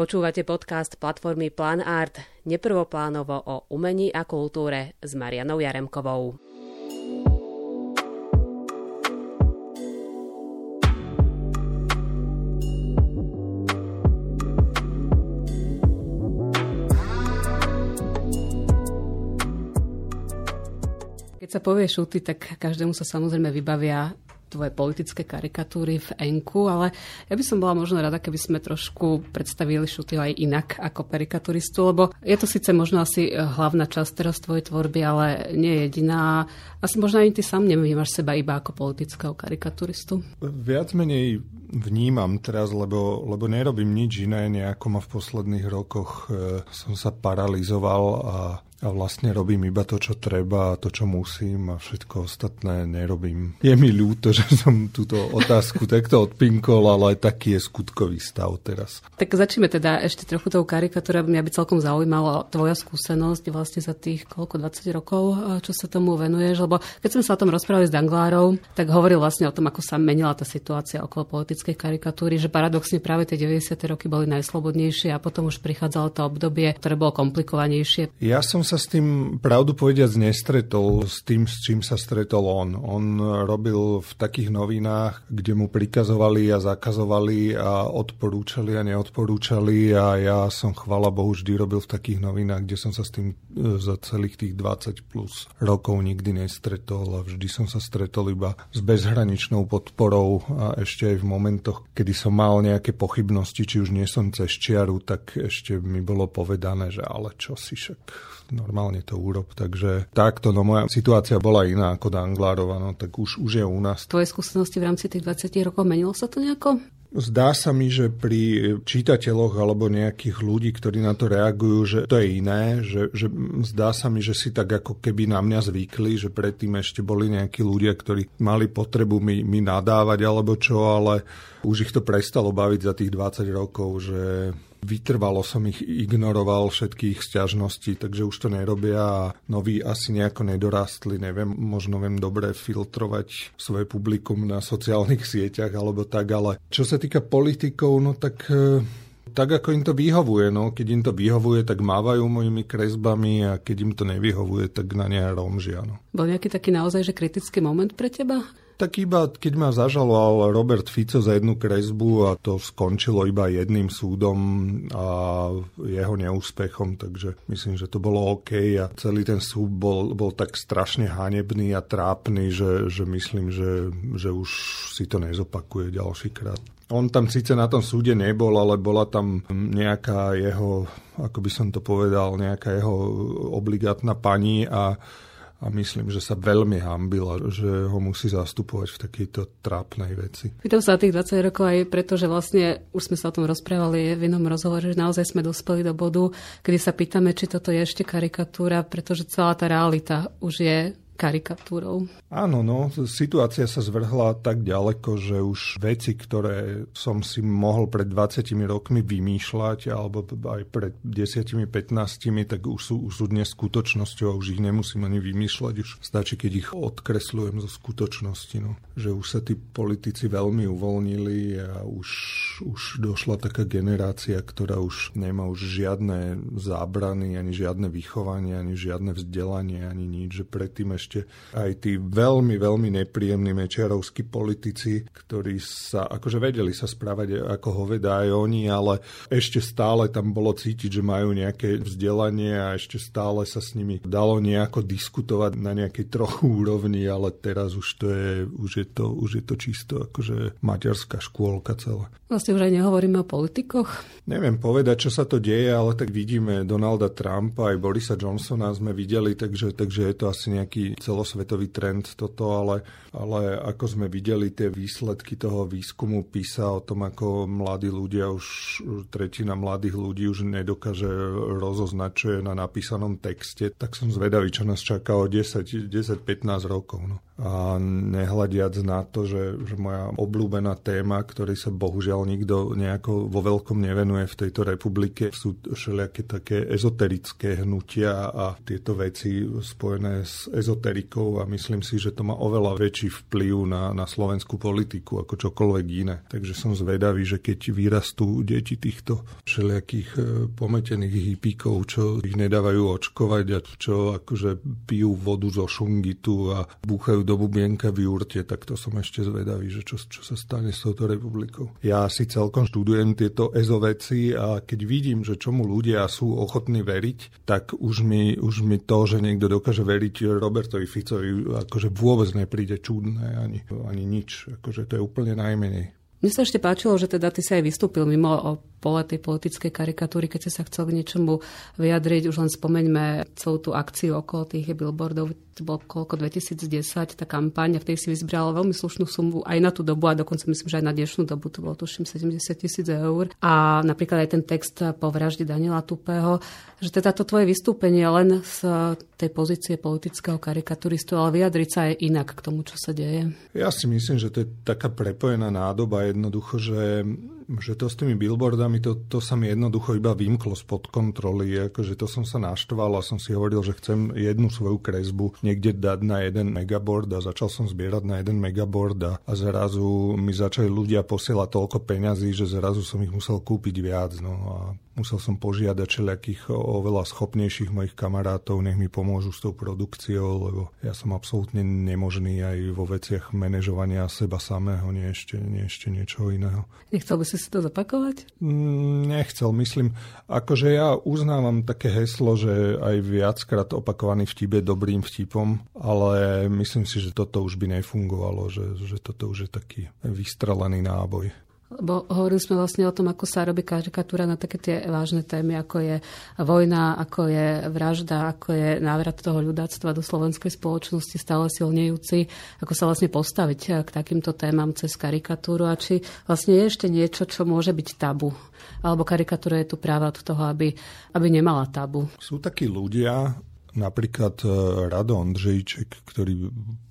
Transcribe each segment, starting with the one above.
Počúvate podcast platformy Plan Art neprvoplánovo o umení a kultúre s Marianou Jaremkovou. Keď sa povie šuty, tak každému sa samozrejme vybavia tvoje politické karikatúry v Enku, ale ja by som bola možno rada, keby sme trošku predstavili Šutyho aj inak ako karikaturistu, lebo je to síce možno asi hlavná časť teraz tvojej tvorby, ale nie jediná. Asi možno ani ty sám nevnímaš seba iba ako politického karikaturistu. Viac menej vnímam teraz, lebo, lebo nerobím nič iné, nejako ma v posledných rokoch e, som sa paralizoval a a vlastne robím iba to, čo treba, to, čo musím a všetko ostatné nerobím. Je mi ľúto, že som túto otázku takto odpinkol, ale taký je skutkový stav teraz. Tak začneme teda ešte trochu tou karikatúrou. Mňa by celkom zaujímala tvoja skúsenosť vlastne za tých koľko, 20 rokov, čo sa tomu venuješ, lebo keď sme sa o tom rozprávali s Danglárov, tak hovoril vlastne o tom, ako sa menila tá situácia okolo politickej karikatúry, že paradoxne práve tie 90. roky boli najslobodnejšie a potom už prichádzalo to obdobie, ktoré bolo komplikovanejšie. Ja som sa s tým pravdu povediac nestretol s tým, s čím sa stretol on. On robil v takých novinách, kde mu prikazovali a zakazovali a odporúčali a neodporúčali a ja som chvala Bohu vždy robil v takých novinách, kde som sa s tým e, za celých tých 20 plus rokov nikdy nestretol a vždy som sa stretol iba s bezhraničnou podporou a ešte aj v momentoch, kedy som mal nejaké pochybnosti, či už nie som cez čiaru, tak ešte mi bolo povedané, že ale čo si však normálne to urob. Takže takto, no moja situácia bola iná ako Danglárova, no tak už, už je u nás. Tvoje skúsenosti v rámci tých 20 rokov menilo sa to nejako? Zdá sa mi, že pri čitateľoch alebo nejakých ľudí, ktorí na to reagujú, že to je iné, že, že zdá sa mi, že si tak ako keby na mňa zvykli, že predtým ešte boli nejakí ľudia, ktorí mali potrebu mi, mi nadávať alebo čo, ale už ich to prestalo baviť za tých 20 rokov, že Vytrvalo som ich ignoroval všetkých sťažností, takže už to nerobia a noví asi nejako nedorastli, neviem, možno viem dobre filtrovať svoje publikum na sociálnych sieťach alebo tak, ale čo sa týka politikov, no tak e, tak ako im to vyhovuje. No. Keď im to vyhovuje, tak mávajú mojimi kresbami a keď im to nevyhovuje, tak na ne romžia. No. Bol nejaký taký naozaj že kritický moment pre teba? Tak iba keď ma zažaloval Robert Fico za jednu kresbu a to skončilo iba jedným súdom a jeho neúspechom, takže myslím, že to bolo OK a celý ten súd bol, bol tak strašne hanebný a trápny, že, že myslím, že, že už si to nezopakuje ďalší krát. On tam síce na tom súde nebol, ale bola tam nejaká jeho, ako by som to povedal, nejaká jeho obligátna pani a a myslím, že sa veľmi hambila, že ho musí zastupovať v takejto trápnej veci. Pýtam sa tých 20 rokov aj preto, že vlastne už sme sa o tom rozprávali v inom rozhovore, že naozaj sme dospeli do bodu, kedy sa pýtame, či toto je ešte karikatúra, pretože celá tá realita už je karikatúrou. Áno, no, situácia sa zvrhla tak ďaleko, že už veci, ktoré som si mohol pred 20 rokmi vymýšľať, alebo aj pred 10-15, tak už sú, už sú dnes skutočnosťou a už ich nemusím ani vymýšľať, už stačí, keď ich odkresľujem zo skutočnosti. No. Že už sa tí politici veľmi uvoľnili a už, už došla taká generácia, ktorá už nemá už žiadne zábrany, ani žiadne vychovanie, ani žiadne vzdelanie, ani nič, že predtým ešte ešte aj tí veľmi, veľmi nepríjemní mečiarovskí politici, ktorí sa, akože vedeli sa správať ako hoveda aj oni, ale ešte stále tam bolo cítiť, že majú nejaké vzdelanie a ešte stále sa s nimi dalo nejako diskutovať na nejakej trochu úrovni, ale teraz už to je, už je to, už je to čisto akože materská škôlka celá. Vlastne už aj nehovoríme o politikoch. Neviem povedať, čo sa to deje, ale tak vidíme Donalda Trumpa aj Borisa Johnsona sme videli, takže, takže je to asi nejaký celosvetový trend toto, ale, ale ako sme videli tie výsledky toho výskumu PISA o tom, ako mladí ľudia, už tretina mladých ľudí už nedokáže rozoznať, čo je na napísanom texte, tak som zvedavý, čo nás čaká o 10-15 rokov. No. A nehľadiac na to, že, že moja obľúbená téma, ktorej sa bohužiaľ nikto nejako vo veľkom nevenuje v tejto republike, sú všelijaké také ezoterické hnutia a tieto veci spojené s ezoterikou a myslím si, že to má oveľa väčší vplyv na, na slovenskú politiku ako čokoľvek iné. Takže som zvedavý, že keď vyrastú deti týchto všelijakých e, pometených hipíkov, čo ich nedávajú očkovať a čo akože pijú vodu zo šungitu a búchajú do bubienka v jurte, tak to som ešte zvedavý, že čo, čo sa stane s touto republikou. Ja si celkom študujem tieto EZO veci a keď vidím, že čomu ľudia sú ochotní veriť, tak už mi, už mi to, že niekto dokáže veriť Robertovi Ficovi, akože vôbec nepríde čudné ani, ani nič. Akože to je úplne najmenej. Mne sa ešte páčilo, že teda ty sa aj vystúpil mimo o pole tej politickej karikatúry, keď si sa chcel k niečomu vyjadriť. Už len spomeňme celú tú akciu okolo tých billboardov. To bolo koľko 2010, tá kampaň v tej si vyzbrala veľmi slušnú sumu aj na tú dobu a dokonca myslím, že aj na dnešnú dobu to bolo tuším 70 tisíc eur. A napríklad aj ten text po vražde Daniela Tupého, že teda to tvoje vystúpenie len z tej pozície politického karikaturistu, ale vyjadriť sa aj inak k tomu, čo sa deje. Ja si myslím, že to je taká prepojená nádoba jednoducho, že že to s tými billboardami, to, to sa mi jednoducho iba vymklo spod kontroly. Akože to som sa naštval a som si hovoril, že chcem jednu svoju kresbu niekde dať na jeden megaboard a začal som zbierať na jeden megaboard a, zrazu mi začali ľudia posielať toľko peňazí, že zrazu som ich musel kúpiť viac. No a musel som požiadať všelijakých oveľa schopnejších mojich kamarátov, nech mi pomôžu s tou produkciou, lebo ja som absolútne nemožný aj vo veciach manažovania seba samého, nie ešte, nie ešte niečoho iného. Nechcel by si si to zopakovať? Mm, nechcel, myslím. Akože ja uznávam také heslo, že aj viackrát opakovaný vtip je dobrým vtipom, ale myslím si, že toto už by nefungovalo, že, že toto už je taký vystrelený náboj. Lebo hovorili sme vlastne o tom, ako sa robí karikatúra na také tie vážne témy, ako je vojna, ako je vražda, ako je návrat toho ľudáctva do slovenskej spoločnosti stále silnejúci, ako sa vlastne postaviť k takýmto témam cez karikatúru a či vlastne je ešte niečo, čo môže byť tabu. Alebo karikatúra je tu práva od toho, aby, aby nemala tabu. Sú takí ľudia, napríklad eh, Rado Ondřejček, ktorý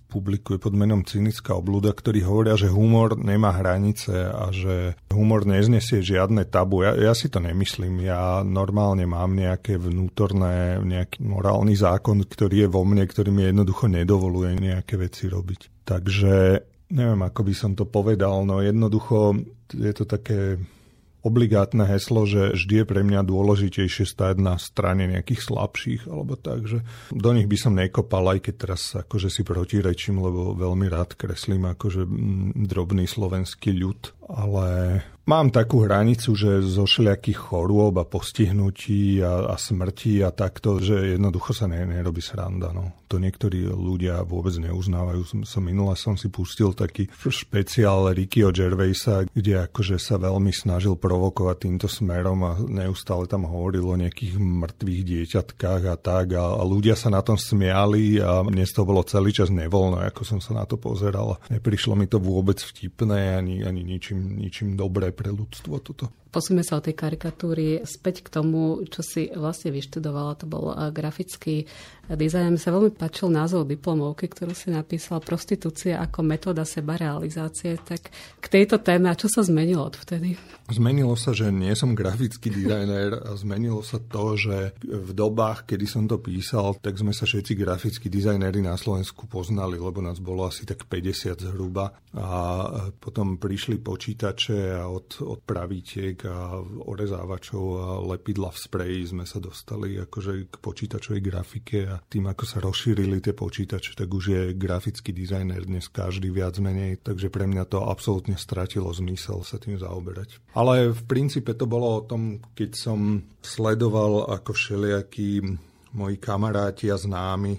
publikuje pod menom Cynická oblúda, ktorí hovoria, že humor nemá hranice a že humor neznesie žiadne tabu. Ja, ja si to nemyslím. Ja normálne mám nejaké vnútorné, nejaký morálny zákon, ktorý je vo mne, ktorý mi jednoducho nedovoluje nejaké veci robiť. Takže neviem, ako by som to povedal, no jednoducho je to také obligátne heslo, že vždy je pre mňa dôležitejšie stať na strane nejakých slabších, alebo tak, že do nich by som nekopal, aj keď teraz akože si protirečím, lebo veľmi rád kreslím akože mm, drobný slovenský ľud, ale Mám takú hranicu, že zo všelijakých chorôb a postihnutí a, a smrti a takto, že jednoducho sa ne, nerobí sranda. No. To niektorí ľudia vôbec neuznávajú. Som, som minule som si pustil taký špeciál Rickyho Gervaisa, kde akože sa veľmi snažil provokovať týmto smerom a neustále tam hovoril o nejakých mŕtvych dieťatkách a tak a, a ľudia sa na tom smiali a mne toho bolo celý čas nevoľno, ako som sa na to pozeral. Neprišlo mi to vôbec vtipné ani, ani ničím, ničím dobré pre ľudstvo toto. Posúme sa o tej karikatúry späť k tomu, čo si vlastne vyštudovala. To bol eh, grafický dizajn. Mi sa veľmi páčil názov diplomovky, ktorú si napísala Prostitúcia ako metóda sebarealizácie. Tak k tejto téme, a čo sa zmenilo odvtedy? Zmenilo sa, že nie som grafický dizajner zmenilo sa to, že v dobách, kedy som to písal, tak sme sa všetci grafickí dizajneri na Slovensku poznali, lebo nás bolo asi tak 50 zhruba. A potom prišli počítače a od, od a orezávačov a lepidla v spreji sme sa dostali akože k počítačovej grafike a tým, ako sa rozšírili tie počítače, tak už je grafický dizajner dnes každý viac menej, takže pre mňa to absolútne stratilo zmysel sa tým zaoberať. Ale v princípe to bolo o tom, keď som sledoval ako všelijakí moji kamaráti a známi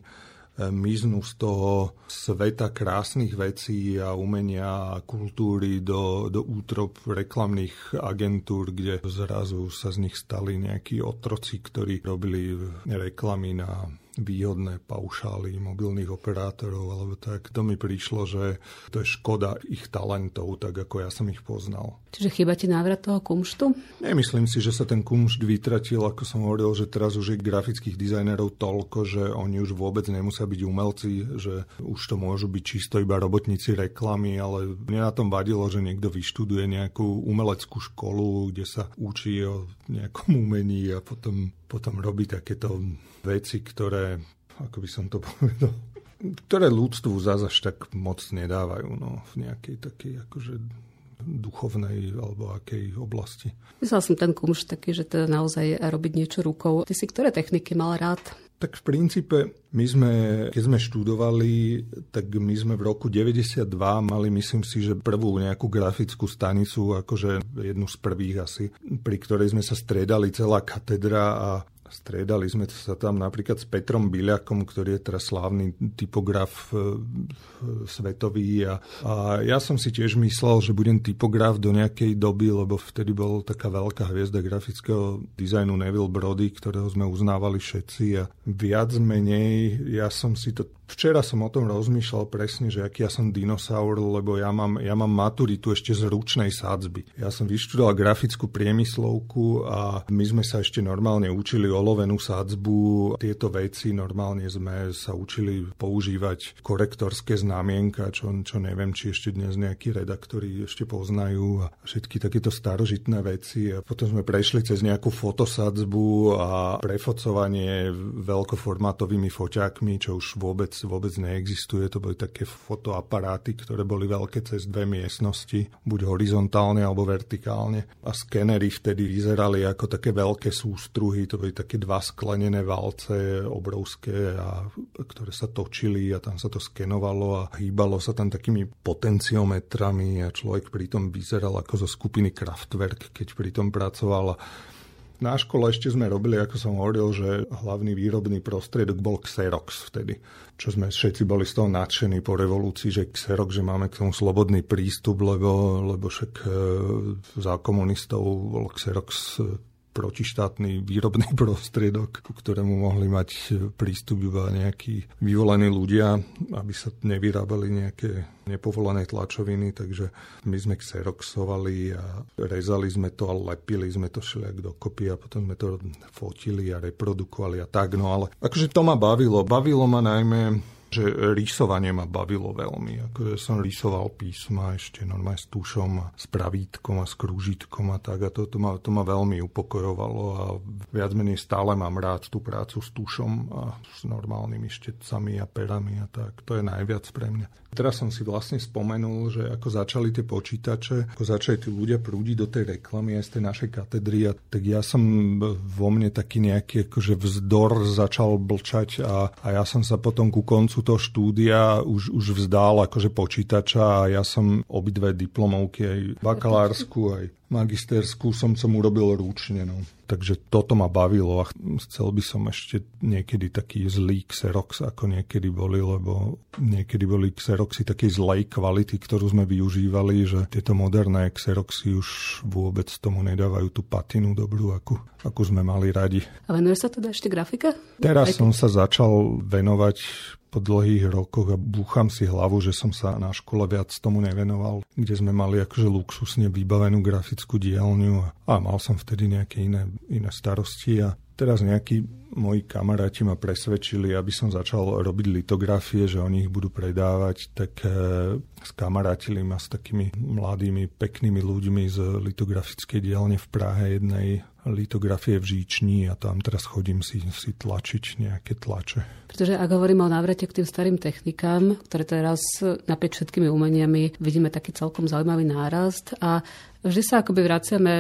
miznú z toho sveta krásnych vecí a umenia a kultúry do, do útrop reklamných agentúr, kde zrazu sa z nich stali nejakí otroci, ktorí robili reklamy na výhodné paušály mobilných operátorov, alebo tak. To mi prišlo, že to je škoda ich talentov, tak ako ja som ich poznal. Čiže chýba ti návrat toho kumštu? Nemyslím si, že sa ten kumšt vytratil, ako som hovoril, že teraz už je grafických dizajnerov toľko, že oni už vôbec nemusia byť umelci, že už to môžu byť čisto iba robotníci reklamy, ale mne na tom vadilo, že niekto vyštuduje nejakú umeleckú školu, kde sa učí o nejakom umení a potom, potom robí takéto veci, ktoré, ako by som to povedal, ktoré ľudstvu zase až tak moc nedávajú no, v nejakej takej akože duchovnej alebo akej oblasti. Myslel som ten kumš taký, že to naozaj robiť niečo rukou. Ty si ktoré techniky mal rád? Tak v princípe my sme, keď sme študovali, tak my sme v roku 92 mali, myslím si, že prvú nejakú grafickú stanicu, akože jednu z prvých asi, pri ktorej sme sa striedali celá katedra a Striedali sme sa tam napríklad s Petrom Biliakom, ktorý je teraz slávny typograf e, svetový. A, a ja som si tiež myslel, že budem typograf do nejakej doby, lebo vtedy bol taká veľká hviezda grafického dizajnu Neville Brody, ktorého sme uznávali všetci. A viac menej ja som si to Včera som o tom rozmýšľal presne, že aký ja som dinosaur, lebo ja mám, ja mám maturitu ešte z ručnej sádzby. Ja som vyštudoval grafickú priemyslovku a my sme sa ešte normálne učili olovenú sádzbu. Tieto veci normálne sme sa učili používať korektorské znamienka, čo, čo neviem, či ešte dnes nejakí redaktori ešte poznajú a všetky takéto starožitné veci. A potom sme prešli cez nejakú fotosadzbu a prefocovanie veľkoformátovými foťákmi, čo už vôbec vôbec neexistuje. To boli také fotoaparáty, ktoré boli veľké cez dve miestnosti, buď horizontálne alebo vertikálne. A skenery vtedy vyzerali ako také veľké sústruhy, to boli také dva sklenené valce obrovské, a, ktoré sa točili a tam sa to skenovalo a hýbalo sa tam takými potenciometrami a človek pritom vyzeral ako zo skupiny Kraftwerk, keď pritom pracoval. Na škole ešte sme robili, ako som hovoril, že hlavný výrobný prostriedok bol Xerox vtedy. Čo sme všetci boli z toho nadšení po revolúcii, že Xerox, že máme k tomu slobodný prístup, lebo, lebo však e, za komunistov bol Xerox protištátny výrobný prostriedok, ku ktorému mohli mať prístup iba nejakí vyvolení ľudia, aby sa nevyrábali nejaké nepovolené tlačoviny, takže my sme xeroxovali a rezali sme to a lepili sme to všelijak dokopy a potom sme to fotili a reprodukovali a tak, no ale akože to ma bavilo. Bavilo ma najmä že rýsovanie ma bavilo veľmi. Akože som rýsoval písma ešte normálne s tušom, a s pravítkom a s krúžitkom a tak. A to, to, ma, to ma veľmi upokojovalo a viac menej stále mám rád tú prácu s tušom a s normálnymi štecami a perami a tak. To je najviac pre mňa. Teraz som si vlastne spomenul, že ako začali tie počítače, ako začali tí ľudia prúdiť do tej reklamy aj z tej našej katedry, a tak ja som vo mne taký nejaký akože vzdor začal blčať a, a ja som sa potom ku koncu toho štúdia už, už vzdal akože počítača a ja som obidve diplomovky, aj bakalársku, aj magisterskú som som urobil ručne. No. Takže toto ma bavilo a chcel by som ešte niekedy taký zlý Xerox, ako niekedy boli, lebo niekedy boli Xeroxy takej zlej kvality, ktorú sme využívali, že tieto moderné Xeroxy už vôbec tomu nedávajú tú patinu dobrú, akú, akú sme mali radi. A venuje sa teda ešte grafika? Teraz Aj som sa začal venovať po dlhých rokoch a búcham si hlavu, že som sa na škole viac tomu nevenoval, kde sme mali akože luxusne vybavenú grafickú dielňu a, a mal som vtedy nejaké iné, iné starosti a teraz nejakí moji kamaráti ma presvedčili, aby som začal robiť litografie, že oni ich budú predávať, tak e, skamarátili ma s takými mladými, peknými ľuďmi z litografickej dielne v Prahe jednej litografie v Žíčni a tam teraz chodím si, si tlačiť nejaké tlače. Pretože ak hovoríme o návrate k tým starým technikám, ktoré teraz naprieč všetkými umeniami vidíme taký celkom zaujímavý nárast a vždy sa akoby vraciame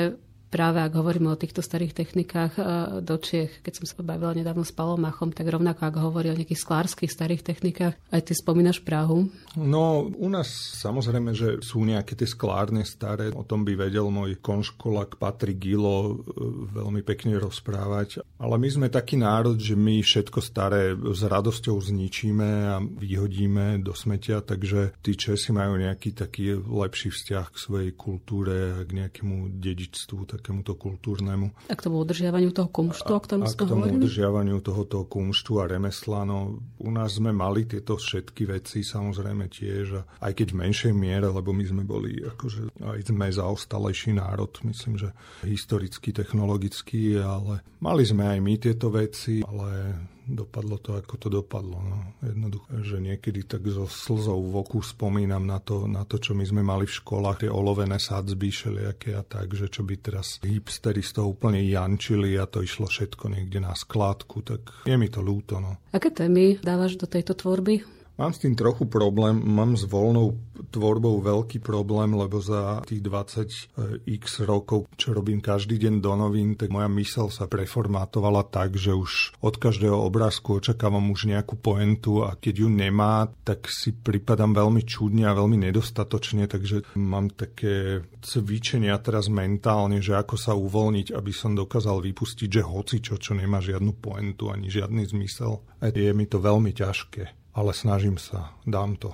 práve ak hovoríme o týchto starých technikách e, do Čiech, keď som sa bavila nedávno s Palomachom, tak rovnako ako hovorí o nejakých sklárských starých technikách, aj ty spomínaš Prahu. No, u nás samozrejme, že sú nejaké tie sklárne staré, o tom by vedel môj konškolak Patrik Gilo e, veľmi pekne rozprávať. Ale my sme taký národ, že my všetko staré s radosťou zničíme a vyhodíme do smetia, takže tí Česi majú nejaký taký lepší vzťah k svojej kultúre a k nejakému dedičstvu, tak takémuto kultúrnemu. A k tomu udržiavaniu toho kumštu, a, a k tomu hovorili? udržiavaniu tohoto kumštu a remesla, no u nás sme mali tieto všetky veci samozrejme tiež, a aj keď v menšej miere, lebo my sme boli akože aj sme zaostalejší národ, myslím, že historicky, technologicky, ale mali sme aj my tieto veci, ale dopadlo to, ako to dopadlo. No. Jednoducho, že niekedy tak so slzou v oku spomínam na to, na to, čo my sme mali v školách, tie olovené sadzby, všelijaké a tak, že čo by teraz hipstery z toho úplne jančili a to išlo všetko niekde na skládku, tak je mi to ľúto. No. Aké témy dávaš do tejto tvorby? Mám s tým trochu problém, mám s voľnou tvorbou veľký problém, lebo za tých 20 x rokov, čo robím každý deň do novín, tak moja mysel sa preformátovala tak, že už od každého obrázku očakávam už nejakú poentu a keď ju nemá, tak si pripadám veľmi čudne a veľmi nedostatočne, takže mám také cvičenia teraz mentálne, že ako sa uvoľniť, aby som dokázal vypustiť, že hoci čo, čo nemá žiadnu poentu ani žiadny zmysel. Je mi to veľmi ťažké ale snažím sa, dám to.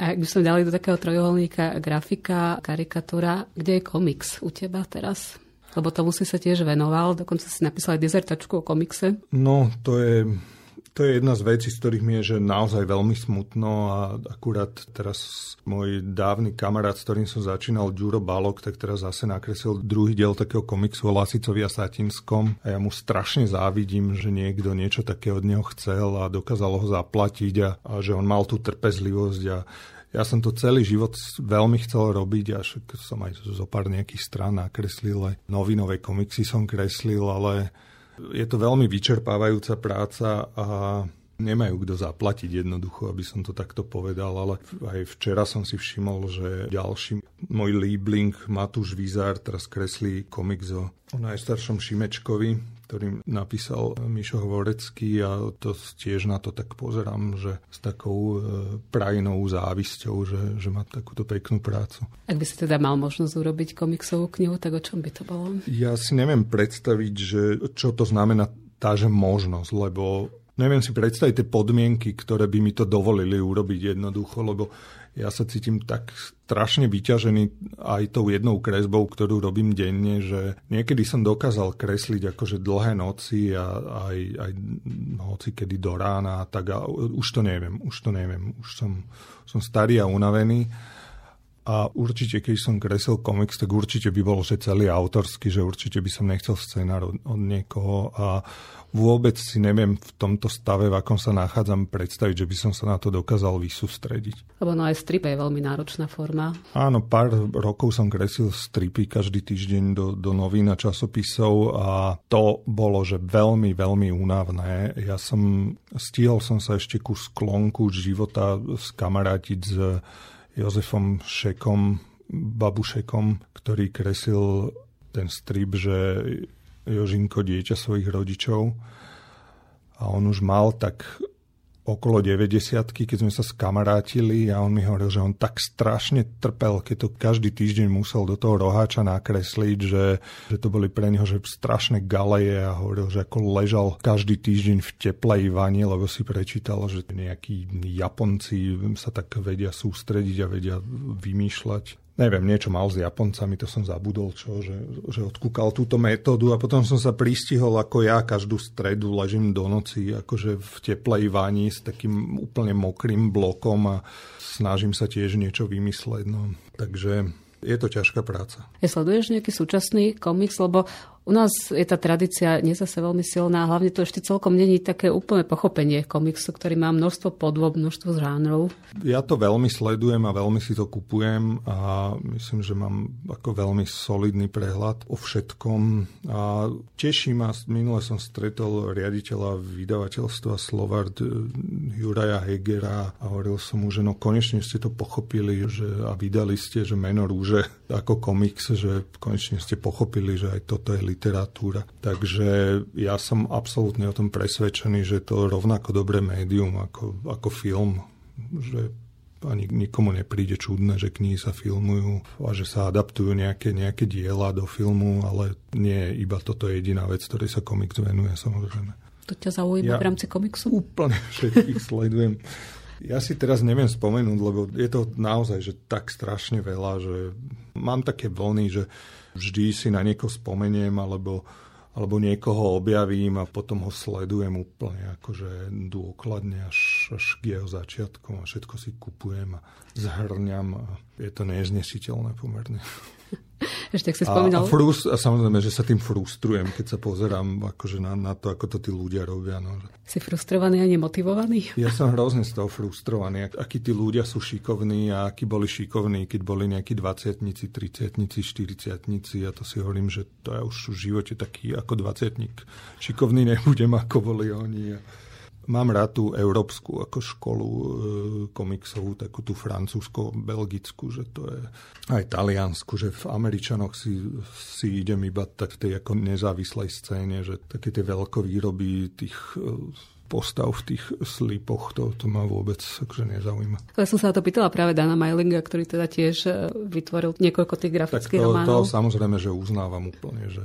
A ak by sme dali do takého trojuholníka grafika, karikatúra, kde je komiks u teba teraz? Lebo tomu si sa tiež venoval, dokonca si napísal aj dizertačku o komikse. No, to je to je jedna z vecí, z ktorých mi je že naozaj veľmi smutno a akurát teraz môj dávny kamarát, s ktorým som začínal, Ďuro Balok, tak teraz zase nakreslil druhý diel takého komiksu o Lasicovi a Satinskom a ja mu strašne závidím, že niekto niečo také od neho chcel a dokázal ho zaplatiť a, a že on mal tú trpezlivosť a ja som to celý život veľmi chcel robiť a som aj zo pár nejakých strán nakreslil, aj novinové komiksy som kreslil, ale je to veľmi vyčerpávajúca práca a nemajú kto zaplatiť jednoducho, aby som to takto povedal, ale aj včera som si všimol, že ďalší môj líbling Matúš Vizár teraz kreslí komiks o, najstaršom Šimečkovi, ktorý napísal Mišo Hvorecký a to tiež na to tak pozerám, že s takou e, prajinou závisťou, že, že má takúto peknú prácu. Ak by si teda mal možnosť urobiť komiksovú knihu, tak o čom by to bolo? Ja si neviem predstaviť, že čo to znamená tá, že možnosť, lebo neviem si predstaviť tie podmienky, ktoré by mi to dovolili urobiť jednoducho, lebo ja sa cítim tak strašne vyťažený aj tou jednou kresbou, ktorú robím denne, že niekedy som dokázal kresliť akože dlhé noci a aj, aj hoci kedy do rána, tak a už to neviem, už to neviem, už som, som starý a unavený. A určite, keď som kresil komiks, tak určite by bol že celý autorský, že určite by som nechcel scenár od, od niekoho a vôbec si neviem v tomto stave, v akom sa nachádzam, predstaviť, že by som sa na to dokázal vysústrediť. Lebo no aj strip je veľmi náročná forma. Áno, pár rokov som kresil stripy každý týždeň do, do novín a časopisov a to bolo, že veľmi, veľmi únavné. Ja som, stihol som sa ešte ku sklonku života skamarátiť s Jozefom Šekom, Babušekom, ktorý kresil ten strip, že Jožinko dieťa svojich rodičov. A on už mal tak okolo 90 keď sme sa skamarátili a on mi hovoril, že on tak strašne trpel, keď to každý týždeň musel do toho roháča nakresliť, že, že to boli pre neho že strašné galeje a hovoril, že ako ležal každý týždeň v teplej vani, lebo si prečítal, že nejakí Japonci sa tak vedia sústrediť a vedia vymýšľať neviem, niečo mal s Japoncami, to som zabudol, čo, že, že odkúkal túto metódu a potom som sa pristihol, ako ja každú stredu ležím do noci, akože v teplej vani s takým úplne mokrým blokom a snažím sa tiež niečo vymysleť. No. Takže je to ťažká práca. Ja sleduješ nejaký súčasný komiks, lebo u nás je tá tradícia nie zase veľmi silná, hlavne to ešte celkom není také úplné pochopenie komiksu, ktorý má množstvo podôb, množstvo žánrov. Ja to veľmi sledujem a veľmi si to kupujem a myslím, že mám ako veľmi solidný prehľad o všetkom. A teší ma, minule som stretol riaditeľa vydavateľstva Slovard eh, Juraja Hegera a hovoril som mu, že no konečne ste to pochopili že, a vydali ste, že meno rúže ako komiks, že konečne ste pochopili, že aj toto je literatúra. Takže ja som absolútne o tom presvedčený, že to rovnako dobré médium ako, ako film, že ani nikomu nepríde čudné, že knihy sa filmujú a že sa adaptujú nejaké, nejaké diela do filmu, ale nie je iba toto jediná vec, ktorej sa komiks venuje samozrejme. To ťa zaujíma ja v rámci komiksu? Úplne všetkých sledujem. Ja si teraz neviem spomenúť, lebo je to naozaj že tak strašne veľa, že mám také vlny, že vždy si na niekoho spomeniem, alebo alebo niekoho objavím a potom ho sledujem úplne akože dôkladne až, až k jeho začiatkom a všetko si kupujem a zhrňam a je to neznesiteľné pomerne. Ešte, si spomínal. A, a, frust, a samozrejme, že sa tým frustrujem, keď sa pozerám akože na, na to, ako to tí ľudia robia. No. Si frustrovaný a nemotivovaný? Ja som hrozne z toho frustrovaný. Akí tí ľudia sú šikovní a akí boli šikovní, keď boli nejakí 20 30 40 Ja to si hovorím, že to ja už v živote taký ako 20 šikovný nebudem, ako boli oni. Mám rád tú európsku ako školu e, komiksovú, takú tú francúzsko-belgickú, že to je aj taliansku, že v Američanoch si, si idem iba tak v tej ako nezávislej scéne, že také tie veľkovýroby tých e, postav v tých slipoch, to, to ma vôbec akože nezaujíma. Ja som sa na to pýtala práve Dana Mailinga, ktorý teda tiež e, vytvoril niekoľko tých grafických tak to, románov. to samozrejme, že uznávam úplne, že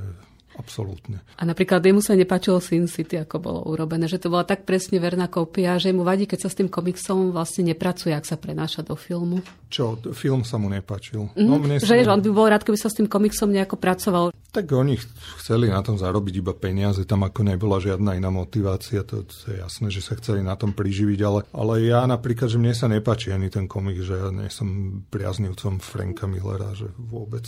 Absolútne. A napríklad jemu sa nepáčilo Sin City, ako bolo urobené, že to bola tak presne verná kópia, že mu vadí, keď sa s tým komiksom vlastne nepracuje, ak sa prenáša do filmu. Čo, film sa mu nepáčil? Mm, no, mne že sa... on by bol rád, keby sa s tým komiksom nejako pracoval. Tak oni chceli na tom zarobiť iba peniaze, tam ako nebola žiadna iná motivácia, to, to je jasné, že sa chceli na tom priživiť, ale, ale ja napríklad, že mne sa nepáči ani ten komik, že ja nie som priaznivcom Franka Millera, že vôbec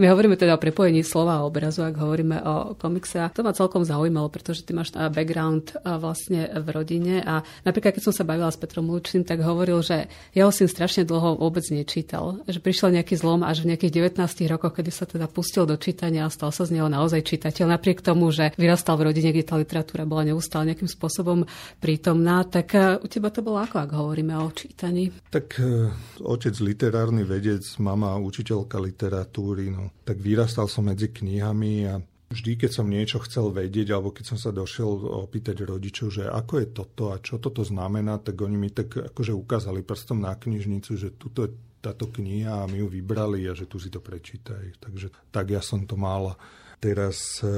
my hovoríme teda o prepojení slova a obrazu, ak hovoríme o komikse. To ma celkom zaujímalo, pretože ty máš background vlastne v rodine a napríklad keď som sa bavila s Petrom Lučným, tak hovoril, že jeho syn strašne dlho vôbec nečítal. Že prišiel nejaký zlom až v nejakých 19 rokoch, kedy sa teda pustil do čítania a stal sa z neho naozaj čitateľ. Napriek tomu, že vyrastal v rodine, kde tá literatúra bola neustále nejakým spôsobom prítomná, tak e, u teba to bolo ako, ak hovoríme o čítaní? Tak e, otec literárny vedec, mama učiteľka literatúry, no tak vyrastal som medzi knihami a vždy, keď som niečo chcel vedieť, alebo keď som sa došiel opýtať rodičov, že ako je toto a čo toto znamená, tak oni mi tak akože ukázali prstom na knižnicu, že tuto je táto kniha a my ju vybrali a že tu si to prečítaj. Takže tak ja som to mal. Teraz e,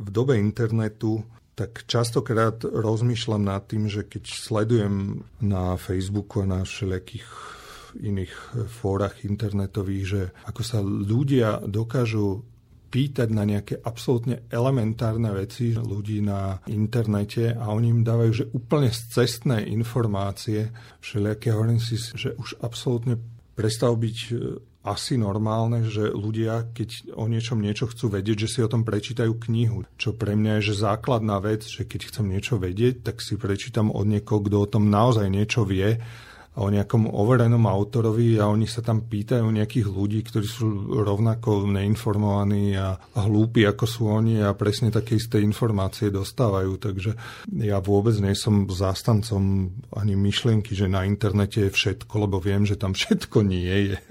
v dobe internetu tak častokrát rozmýšľam nad tým, že keď sledujem na Facebooku a na všelijakých iných fórach internetových, že ako sa ľudia dokážu pýtať na nejaké absolútne elementárne veci ľudí na internete a oni im dávajú že úplne cestné informácie, všelijaké hovorím si, že už absolútne prestal byť e, asi normálne, že ľudia, keď o niečom niečo chcú vedieť, že si o tom prečítajú knihu. Čo pre mňa je že základná vec, že keď chcem niečo vedieť, tak si prečítam od niekoho, kto o tom naozaj niečo vie o nejakom overenom autorovi a oni sa tam pýtajú nejakých ľudí, ktorí sú rovnako neinformovaní a hlúpi ako sú oni a presne také isté informácie dostávajú. Takže ja vôbec nie som zástancom ani myšlienky, že na internete je všetko, lebo viem, že tam všetko nie je.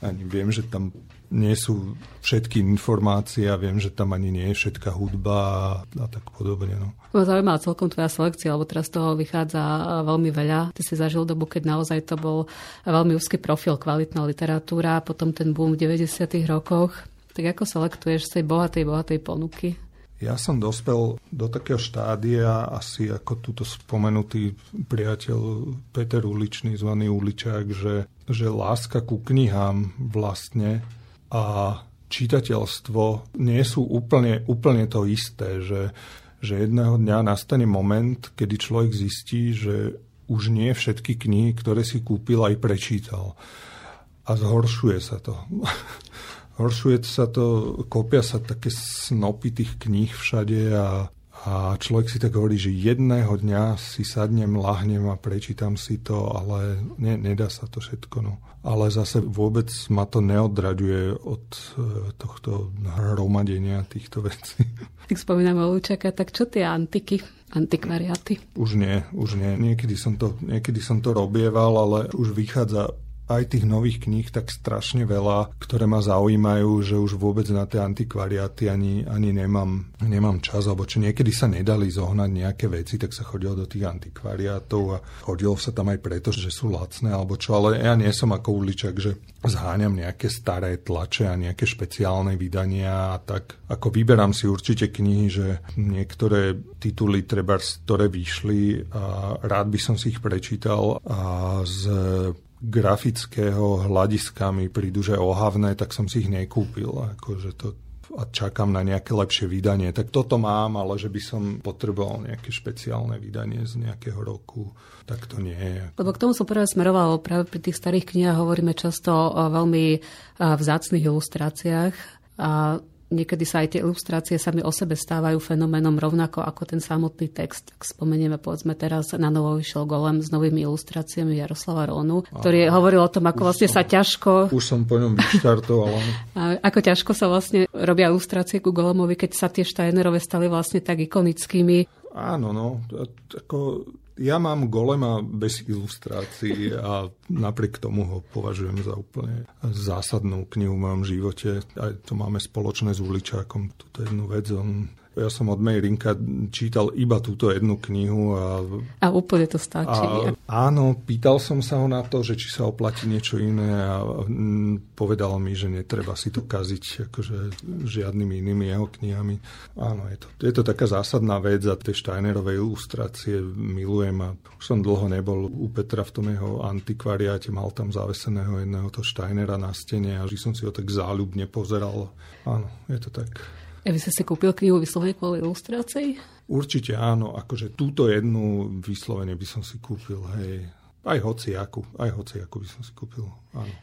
Ani viem, že tam nie sú všetky informácie a viem, že tam ani nie je všetká hudba a, a tak podobne. No. Ma zaujímavá celkom tvoja selekcia, lebo teraz toho vychádza veľmi veľa. Ty si zažil dobu, keď naozaj to bol veľmi úzky profil, kvalitná literatúra, potom ten boom v 90. rokoch. Tak ako selektuješ z tej bohatej, bohatej ponuky? Ja som dospel do takého štádia, asi ako túto spomenutý priateľ Peter Uličný, zvaný Uličák, že, že láska ku knihám vlastne a čitateľstvo nie sú úplne, úplne to isté, že, že jedného dňa nastane moment, kedy človek zistí, že už nie všetky knihy, ktoré si kúpil, aj prečítal. A zhoršuje sa to. Horšuje sa to, kopia sa také snopy tých kníh všade a a človek si tak hovorí, že jedného dňa si sadnem, lahnem a prečítam si to, ale ne, nedá sa to všetko. No. Ale zase vôbec ma to neodraďuje od e, tohto hromadenia týchto vecí. Tak spomíname Lučaka, tak čo tie antiky, antikvariáty? Už nie, už nie. Niekedy som to, niekedy som to robieval, ale už vychádza aj tých nových kníh tak strašne veľa, ktoré ma zaujímajú, že už vôbec na tie antikvariáty ani, ani nemám, nemám čas, alebo čo niekedy sa nedali zohnať nejaké veci, tak sa chodilo do tých antikvariátov a chodilo sa tam aj preto, že sú lacné, alebo čo, ale ja nie som ako uličak, že zháňam nejaké staré tlače a nejaké špeciálne vydania a tak. Ako vyberám si určite knihy, že niektoré tituly treba, ktoré vyšli a rád by som si ich prečítal a z grafického hľadiska mi prídu, že ohavné, tak som si ich nekúpil. Akože to, a čakám na nejaké lepšie vydanie. Tak toto mám, ale že by som potreboval nejaké špeciálne vydanie z nejakého roku, tak to nie je. Lebo k tomu som práve smeroval, práve pri tých starých knihách hovoríme často o veľmi vzácných ilustráciách a Niekedy sa aj tie ilustrácie sami o sebe stávajú fenoménom rovnako ako ten samotný text. Ak spomenieme, povedzme teraz na novo vyšiel Golem s novými ilustráciami Jaroslava Rónu, ktorý Aha. hovoril o tom, ako vlastne som, sa ťažko... Už som po ňom vyštartoval. ako ťažko sa vlastne robia ilustrácie ku Golemovi, keď sa tie Steinerové stali vlastne tak ikonickými. Áno, no. Ako ja mám golema bez ilustrácií a napriek tomu ho považujem za úplne zásadnú knihu v mojom živote. Aj to máme spoločné s Uličákom, túto jednu vec. On ja som od Mejrinka čítal iba túto jednu knihu. A, a úplne to stačí. A, áno, pýtal som sa ho na to, že či sa oplatí niečo iné a povedal mi, že netreba si to kaziť akože žiadnymi inými jeho knihami. Áno, je to, je to taká zásadná vec a tie Steinerové ilustrácie milujem a už som dlho nebol u Petra v tom jeho antikvariáte, mal tam zaveseného jedného to Steinera na stene a že som si ho tak záľubne pozeral. Áno, je to tak. A vy ste si kúpil knihu vyslovene kvôli ilustrácii? Určite áno, akože túto jednu vyslovene by som si kúpil, hej. Aj hociaku, aj hociaku by som si kúpil, áno.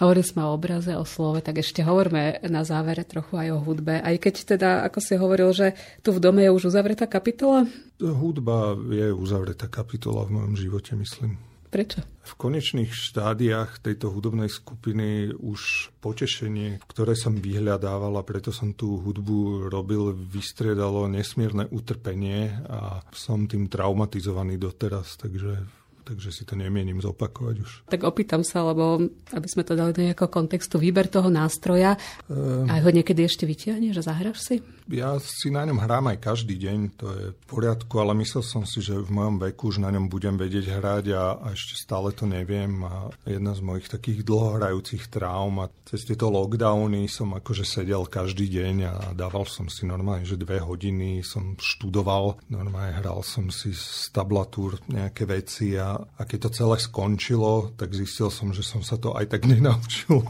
Hovorili sme o obraze, o slove, tak ešte hovoríme na závere trochu aj o hudbe. Aj keď teda, ako si hovoril, že tu v dome je už uzavretá kapitola? Hudba je uzavretá kapitola v mojom živote, myslím. Prečo? V konečných štádiách tejto hudobnej skupiny už potešenie, ktoré som vyhľadával a preto som tú hudbu robil, vystriedalo nesmierne utrpenie a som tým traumatizovaný doteraz, takže takže si to nemienim zopakovať už. Tak opýtam sa, lebo aby sme to dali do nejakého kontextu, výber toho nástroja, um, a ho niekedy ešte vytiahneš a zahraš si? Ja si na ňom hrám aj každý deň, to je v poriadku, ale myslel som si, že v mojom veku už na ňom budem vedieť hrať a, a ešte stále to neviem. A jedna z mojich takých dlhohrajúcich traum a cez tieto lockdowny som akože sedel každý deň a dával som si normálne, že dve hodiny som študoval, normálne hral som si z tablatúr nejaké veci a, a keď to celé skončilo, tak zistil som, že som sa to aj tak nenaučil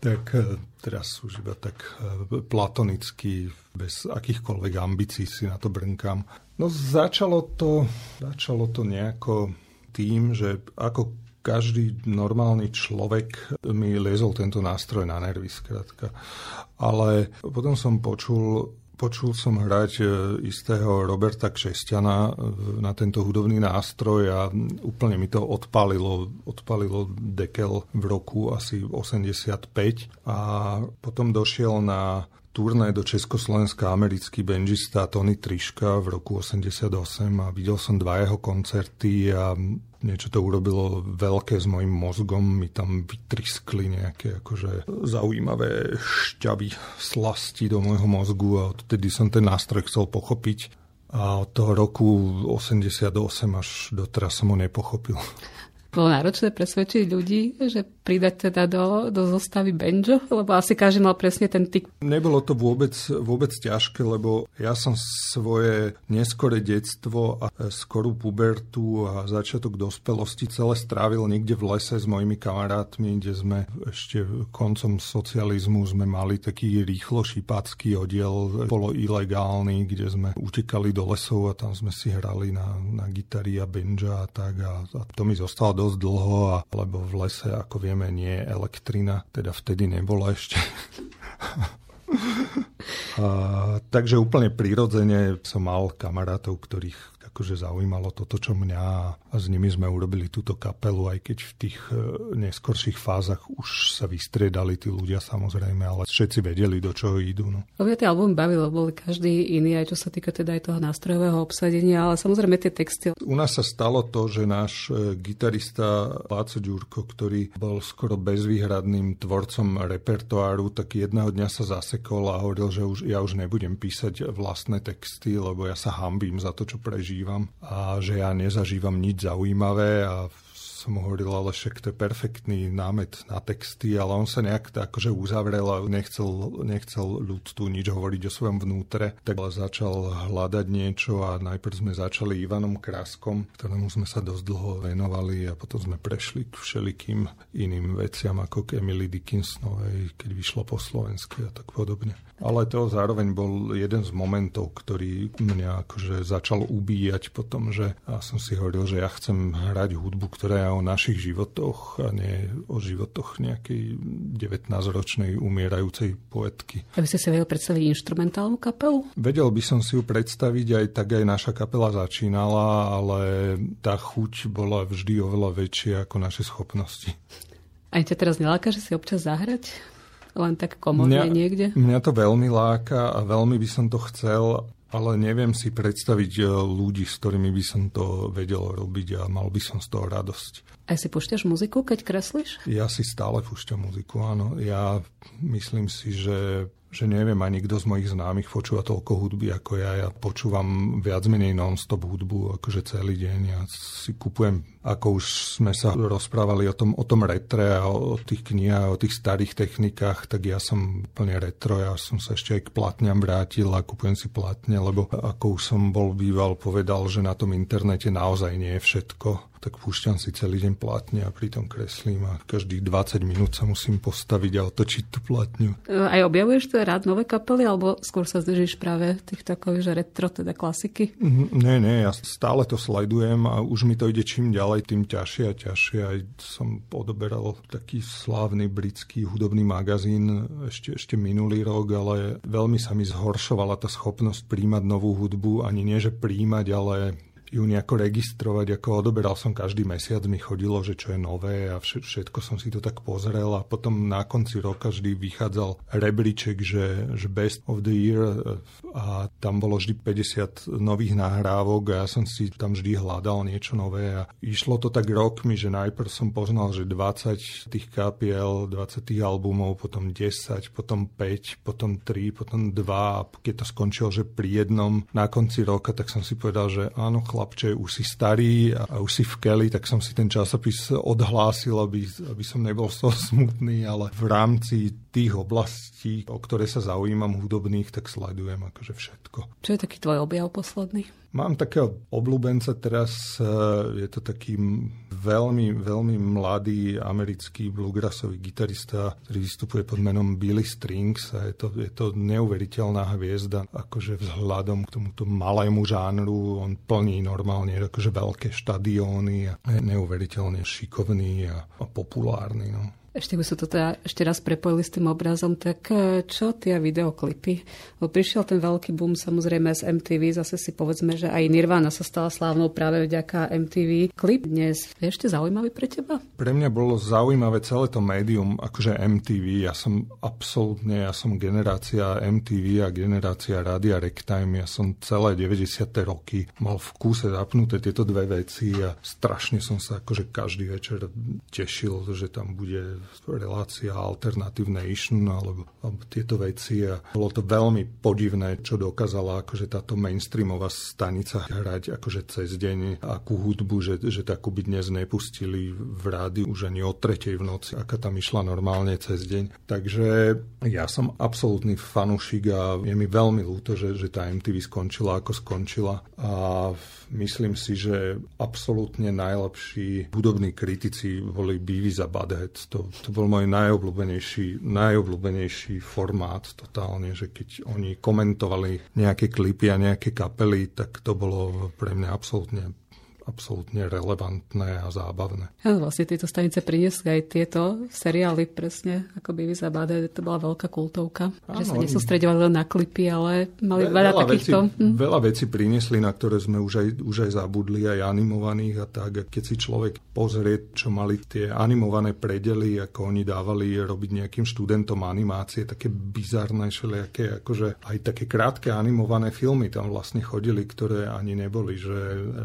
tak e, teraz už iba tak e, platonicky, bez akýchkoľvek ambícií si na to brnkám. No začalo to, začalo to nejako tým, že ako každý normálny človek mi liezol tento nástroj na nervy, skrátka. Ale potom som počul Počul som hrať e, istého Roberta Kšesťana e, na tento hudobný nástroj a úplne mi to odpalilo, odpalilo dekel v roku asi 85 a potom došiel na turné do Československa americký benžista Tony Triška v roku 88 a videl som dva jeho koncerty a niečo to urobilo veľké s mojim mozgom, mi tam vytriskli nejaké akože zaujímavé šťavy slasti do môjho mozgu a odtedy som ten nástroj chcel pochopiť a od toho roku 88 až doteraz som ho nepochopil. Bolo náročné presvedčiť ľudí, že pridať teda do, do zostavy banjo? Lebo asi každý mal presne ten typ. Nebolo to vôbec, vôbec ťažké, lebo ja som svoje neskore detstvo a skorú pubertu a začiatok dospelosti celé strávil niekde v lese s mojimi kamarátmi, kde sme ešte koncom socializmu sme mali taký rýchlo šipácky oddiel, bolo ilegálny, kde sme utekali do lesov a tam sme si hrali na, na gitary a benja a tak a, a to mi zostalo dosť dlho, a, lebo v lese, ako vieme, nie je elektrina, teda vtedy nebola ešte. a, takže úplne prirodzene som mal kamarátov, ktorých akože zaujímalo toto, čo mňa a s nimi sme urobili túto kapelu, aj keď v tých e, neskorších fázach už sa vystriedali tí ľudia samozrejme, ale všetci vedeli, do čoho idú. No. Mňa tie album bavilo, boli každý iný, aj čo sa týka teda aj toho nástrojového obsadenia, ale samozrejme tie texty. U nás sa stalo to, že náš e, gitarista Láco Ďurko, ktorý bol skoro bezvýhradným tvorcom repertoáru, tak jedného dňa sa zasekol a hovoril, že už, ja už nebudem písať vlastné texty, lebo ja sa hambím za to, čo prežívam a že ja nezažívam nič zaujímavé a som hovoril, ale však to je perfektný námet na texty, ale on sa nejak tak akože uzavrel a nechcel, nechcel ľud tu nič hovoriť o svojom vnútre, tak začal hľadať niečo a najprv sme začali Ivanom Kraskom, ktorému sme sa dosť dlho venovali a potom sme prešli k všelikým iným veciam ako k Emily Dickinsonovej, keď vyšlo po slovensky a tak podobne. Ale to zároveň bol jeden z momentov, ktorý mňa akože začal ubíjať po tom, že ja som si hovoril, že ja chcem hrať hudbu, ktorá je o našich životoch a nie o životoch nejakej 19-ročnej umierajúcej poetky. A by ste si vedel predstaviť instrumentálnu kapelu? Vedel by som si ju predstaviť, aj tak aj naša kapela začínala, ale tá chuť bola vždy oveľa väčšia ako naše schopnosti. Aj ťa teraz neláka, že si občas zahrať? len tak komodne mňa, niekde? Mňa to veľmi láka a veľmi by som to chcel, ale neviem si predstaviť e, ľudí, s ktorými by som to vedel robiť a mal by som z toho radosť. A si púšťaš muziku, keď kreslíš? Ja si stále púšťam muziku, áno. Ja myslím si, že že neviem, ani kto z mojich známych počúva toľko hudby ako ja. Ja počúvam viac menej non-stop hudbu, akože celý deň. Ja si kupujem, ako už sme sa rozprávali o tom, o tom retre a o, o tých knihách, o tých starých technikách, tak ja som plne retro. Ja som sa ešte aj k platňam vrátil a kupujem si platne, lebo ako už som bol býval, povedal, že na tom internete naozaj nie je všetko tak púšťam si celý deň platne a pritom kreslím a každých 20 minút sa musím postaviť a otočiť tú platňu. Aj objavuješ to rád nové kapely, alebo skôr sa zdržíš práve tých takových, že retro, teda klasiky? Mm, nie, nie, ja stále to sledujem a už mi to ide čím ďalej, tým ťažšie a ťažšie. Aj som odoberal taký slávny britský hudobný magazín ešte, ešte minulý rok, ale veľmi sa mi zhoršovala tá schopnosť príjmať novú hudbu, ani nie, že príjmať, ale ju nejako registrovať, ako odoberal som každý mesiac, mi chodilo, že čo je nové a všetko som si to tak pozrel a potom na konci roka vždy vychádzal rebríček, že, že Best of the Year a tam bolo vždy 50 nových nahrávok a ja som si tam vždy hľadal niečo nové a išlo to tak rokmi, že najprv som poznal, že 20 tých KPL, 20 tých albumov, potom 10, potom 5, potom 3, potom 2 a keď to skončilo, že pri jednom na konci roka, tak som si povedal, že áno, chlapče, už si starý a už si v keli, tak som si ten časopis odhlásil, aby, aby som nebol z toho smutný, ale v rámci tých oblastí, o ktoré sa zaujímam hudobných, tak sledujem akože všetko. Čo je taký tvoj objav posledný? Mám takého obľúbenca teraz, e, je to taký veľmi, veľmi mladý americký bluegrassový gitarista, ktorý vystupuje pod menom Billy Strings a je to, je to neuveriteľná hviezda, akože vzhľadom k tomuto malému žánru, on plní normálne akože veľké štadióny a je neuveriteľne šikovný a, a populárny. No. Ešte by sa to teda ešte raz prepojili s tým obrazom, tak e, čo tie videoklipy? Bo prišiel ten veľký boom samozrejme z MTV, zase si povedzme, že aj Nirvana sa stala slávnou práve vďaka MTV. Klip dnes je ešte zaujímavý pre teba? Pre mňa bolo zaujímavé celé to médium, akože MTV. Ja som absolútne, ja som generácia MTV a generácia Radia Rectime. Ja som celé 90. roky mal v kúse zapnuté tieto dve veci a strašne som sa akože každý večer tešil, že tam bude relácia Alternative Nation alebo, alebo tieto veci a bolo to veľmi podivné, čo dokázala akože táto mainstreamová stanica hrať akože cez deň akú hudbu, že, že takú by dnes nepustili v rádi už ani o tretej v noci, aká tam išla normálne cez deň. Takže ja som absolútny fanúšik a je mi veľmi ľúto, že, že tá MTV skončila ako skončila a myslím si, že absolútne najlepší hudobní kritici boli Beavis a Butthead. To to bol môj najobľúbenejší, najobľúbenejší formát totálne, že keď oni komentovali nejaké klipy a nejaké kapely, tak to bolo pre mňa absolútne absolútne relevantné a zábavné. Ja, vlastne tieto stanice priniesli aj tieto seriály presne, ako by vyzabáde, to bola veľká kultovka, Áno, že sa nesústredovali len na klipy, ale mali ve, veľa, veľa takýchto... Veci, hm. Veľa vecí priniesli, na ktoré sme už aj, už aj zabudli, aj animovaných a tak. Keď si človek pozrie, čo mali tie animované predely, ako oni dávali robiť nejakým študentom animácie, také bizarné všelijaké, akože aj také krátke animované filmy tam vlastne chodili, ktoré ani neboli, že,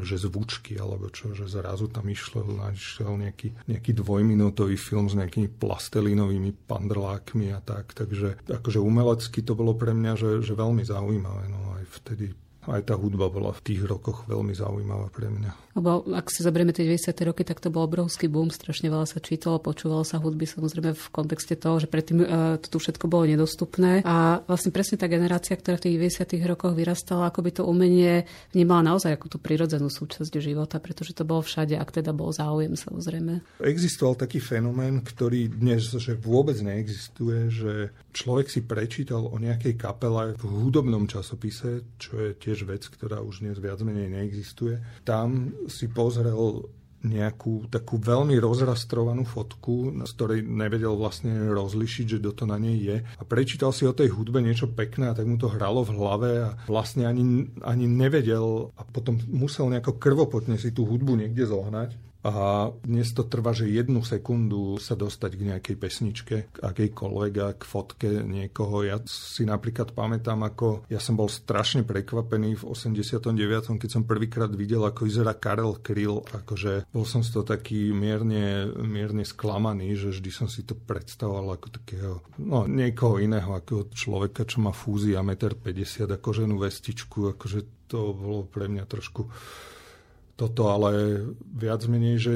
že zvučky alebo čo, že zrazu tam išlo, našiel nejaký, nejaký dvojminútový film s nejakými plastelínovými pandrlákmi a tak, takže akože umelecky to bolo pre mňa, že, že veľmi zaujímavé, no aj vtedy aj tá hudba bola v tých rokoch veľmi zaujímavá pre mňa. Lebo ak si zoberieme tie 90. roky, tak to bol obrovský boom, strašne veľa sa čítalo, počúvalo sa hudby, samozrejme v kontexte toho, že predtým uh, to tu všetko bolo nedostupné. A vlastne presne tá generácia, ktorá v tých 90. rokoch vyrastala, ako by to umenie vnímala naozaj ako tú prirodzenú súčasť života, pretože to bolo všade, ak teda bol záujem samozrejme. Existoval taký fenomén, ktorý dnes že vôbec neexistuje, že človek si prečítal o nejakej kapele v hudobnom časopise, čo je tiež vec, ktorá už dnes viac menej neexistuje. Tam si pozrel nejakú takú veľmi rozrastrovanú fotku, z ktorej nevedel vlastne rozlišiť, že kto to na nej je. A prečítal si o tej hudbe niečo pekné a tak mu to hralo v hlave a vlastne ani, ani nevedel a potom musel nejako krvopotne si tú hudbu niekde zohnať a dnes to trvá, že jednu sekundu sa dostať k nejakej pesničke, k akejkoľvek, k fotke niekoho. Ja si napríklad pamätám, ako ja som bol strašne prekvapený v 89. keď som prvýkrát videl, ako vyzerá Karel Kryl. Akože bol som z toho taký mierne, mierne sklamaný, že vždy som si to predstavoval ako takého, no niekoho iného, ako človeka, čo má fúzia 1,50 m a koženú vestičku. Akože to bolo pre mňa trošku toto, ale viac menej, že,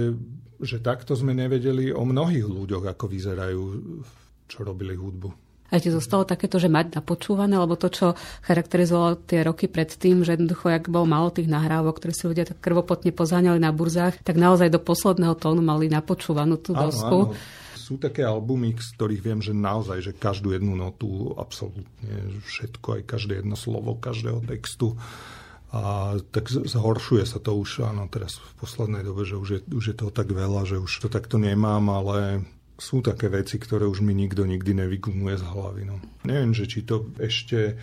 že takto sme nevedeli o mnohých ľuďoch, ako vyzerajú, čo robili hudbu. A ti zostalo takéto, že mať napočúvané, alebo to, čo charakterizovalo tie roky predtým, že jednoducho, ak bolo malo tých nahrávok, ktoré si ľudia tak krvopotne pozáňali na burzách, tak naozaj do posledného tónu mali napočúvanú tú dosku. Áno, áno. Sú také albumy, z ktorých viem, že naozaj, že každú jednu notu, absolútne všetko, aj každé jedno slovo každého textu a tak zhoršuje sa to už, áno, teraz v poslednej dobe, že už je, už je toho tak veľa, že už to takto nemám, ale sú také veci, ktoré už mi nikto nikdy nevygumuje z hlavy. No. Neviem, že či to ešte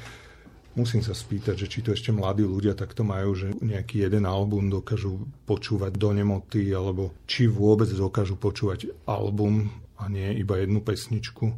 musím sa spýtať, že či to ešte mladí ľudia takto majú, že nejaký jeden album dokážu počúvať do nemoty, alebo či vôbec dokážu počúvať album a nie iba jednu pesničku.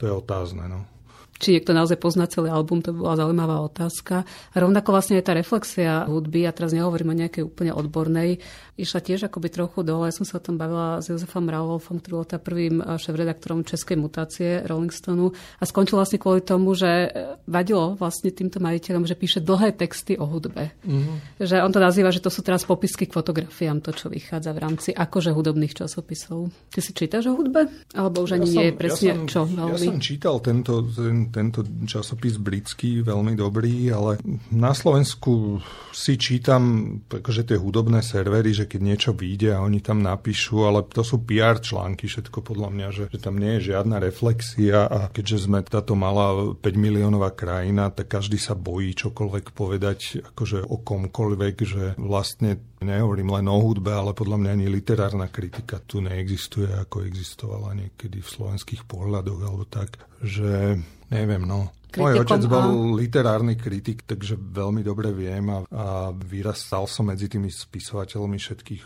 To je otázne. No či niekto naozaj pozná celý album, to bola zaujímavá otázka. A rovnako vlastne aj tá reflexia hudby, ja teraz nehovorím o nejakej úplne odbornej, išla tiež akoby trochu dole. Ja som sa o tom bavila s Jozefom Raulofom, ktorý bol tá prvým eh, šéf-redaktorom Českej mutácie Rolling Stoneu a skončil vlastne kvôli tomu, že eh, vadilo vlastne týmto majiteľom, že píše dlhé texty o hudbe. Mm-hmm. Že on to nazýva, že to sú teraz popisky k fotografiám, to, čo vychádza v rámci akože hudobných časopisov. Ty si čítaš o hudbe? Alebo už ani ja nie je presne ja som, čo? Veľmi? Ja som čítal tento, ten, tento časopis britský, veľmi dobrý, ale na Slovensku si čítam akože tie hudobné servery, že keď niečo vyjde a oni tam napíšu, ale to sú PR články všetko podľa mňa, že, že tam nie je žiadna reflexia a keďže sme táto malá 5 miliónová krajina, tak každý sa bojí čokoľvek povedať akože o komkoľvek, že vlastne nehovorím len o hudbe, ale podľa mňa ani literárna kritika tu neexistuje, ako existovala niekedy v slovenských pohľadoch alebo tak, že Neviem, no. Kritikom, Môj otec bol a... literárny kritik, takže veľmi dobre viem a, a vyrastal som medzi tými spisovateľmi všetkých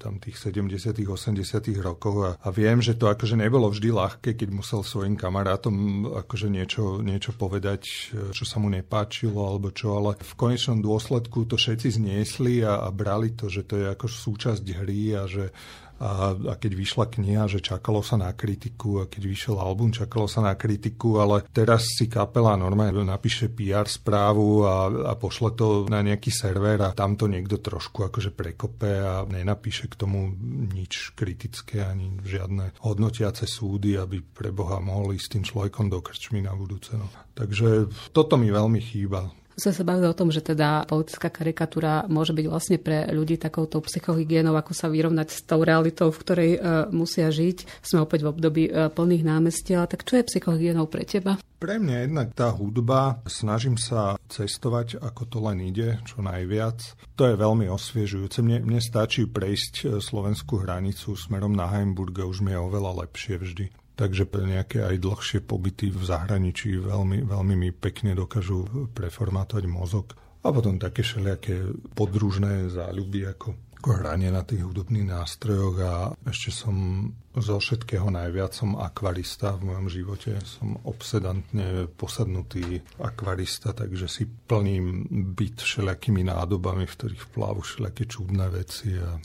tam tých 70 80 rokov a, a viem, že to akože nebolo vždy ľahké, keď musel svojim kamarátom akože niečo, niečo povedať, čo sa mu nepáčilo alebo čo, ale v konečnom dôsledku to všetci zniesli a, a brali to, že to je ako súčasť hry a že a, a keď vyšla kniha, že čakalo sa na kritiku a keď vyšiel album, čakalo sa na kritiku, ale teraz si kapela normálne napíše PR správu a, a pošle to na nejaký server a tam to niekto trošku akože prekope a nenapíše k tomu nič kritické ani žiadne hodnotiace súdy, aby pre Boha mohol ísť tým človekom do krčmy na budúce. No. Takže toto mi veľmi chýba sme sa bavili o tom, že teda politická karikatúra môže byť vlastne pre ľudí takouto psychohygienou, ako sa vyrovnať s tou realitou, v ktorej uh, musia žiť. Sme opäť v období uh, plných námestia. Tak čo je psychohygienou pre teba? Pre mňa jednak tá hudba, snažím sa cestovať ako to len ide, čo najviac. To je veľmi osviežujúce. Mne, mne stačí prejsť e, slovenskú hranicu smerom na Heimburg a už mi je oveľa lepšie vždy takže pre nejaké aj dlhšie pobyty v zahraničí veľmi, veľmi mi pekne dokážu preformátovať mozog. A potom také všelijaké podružné záľuby ako, hranie na tých hudobných nástrojoch a ešte som zo všetkého najviac som akvarista v mojom živote. Som obsedantne posadnutý akvarista, takže si plním byt všelijakými nádobami, v ktorých plávu všelijaké čudné veci a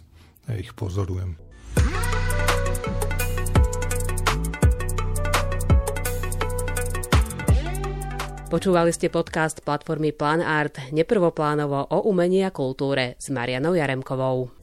ja ich pozorujem. Počúvali ste podcast platformy Plan Art neprvoplánovo o umení a kultúre s Marianou Jaremkovou.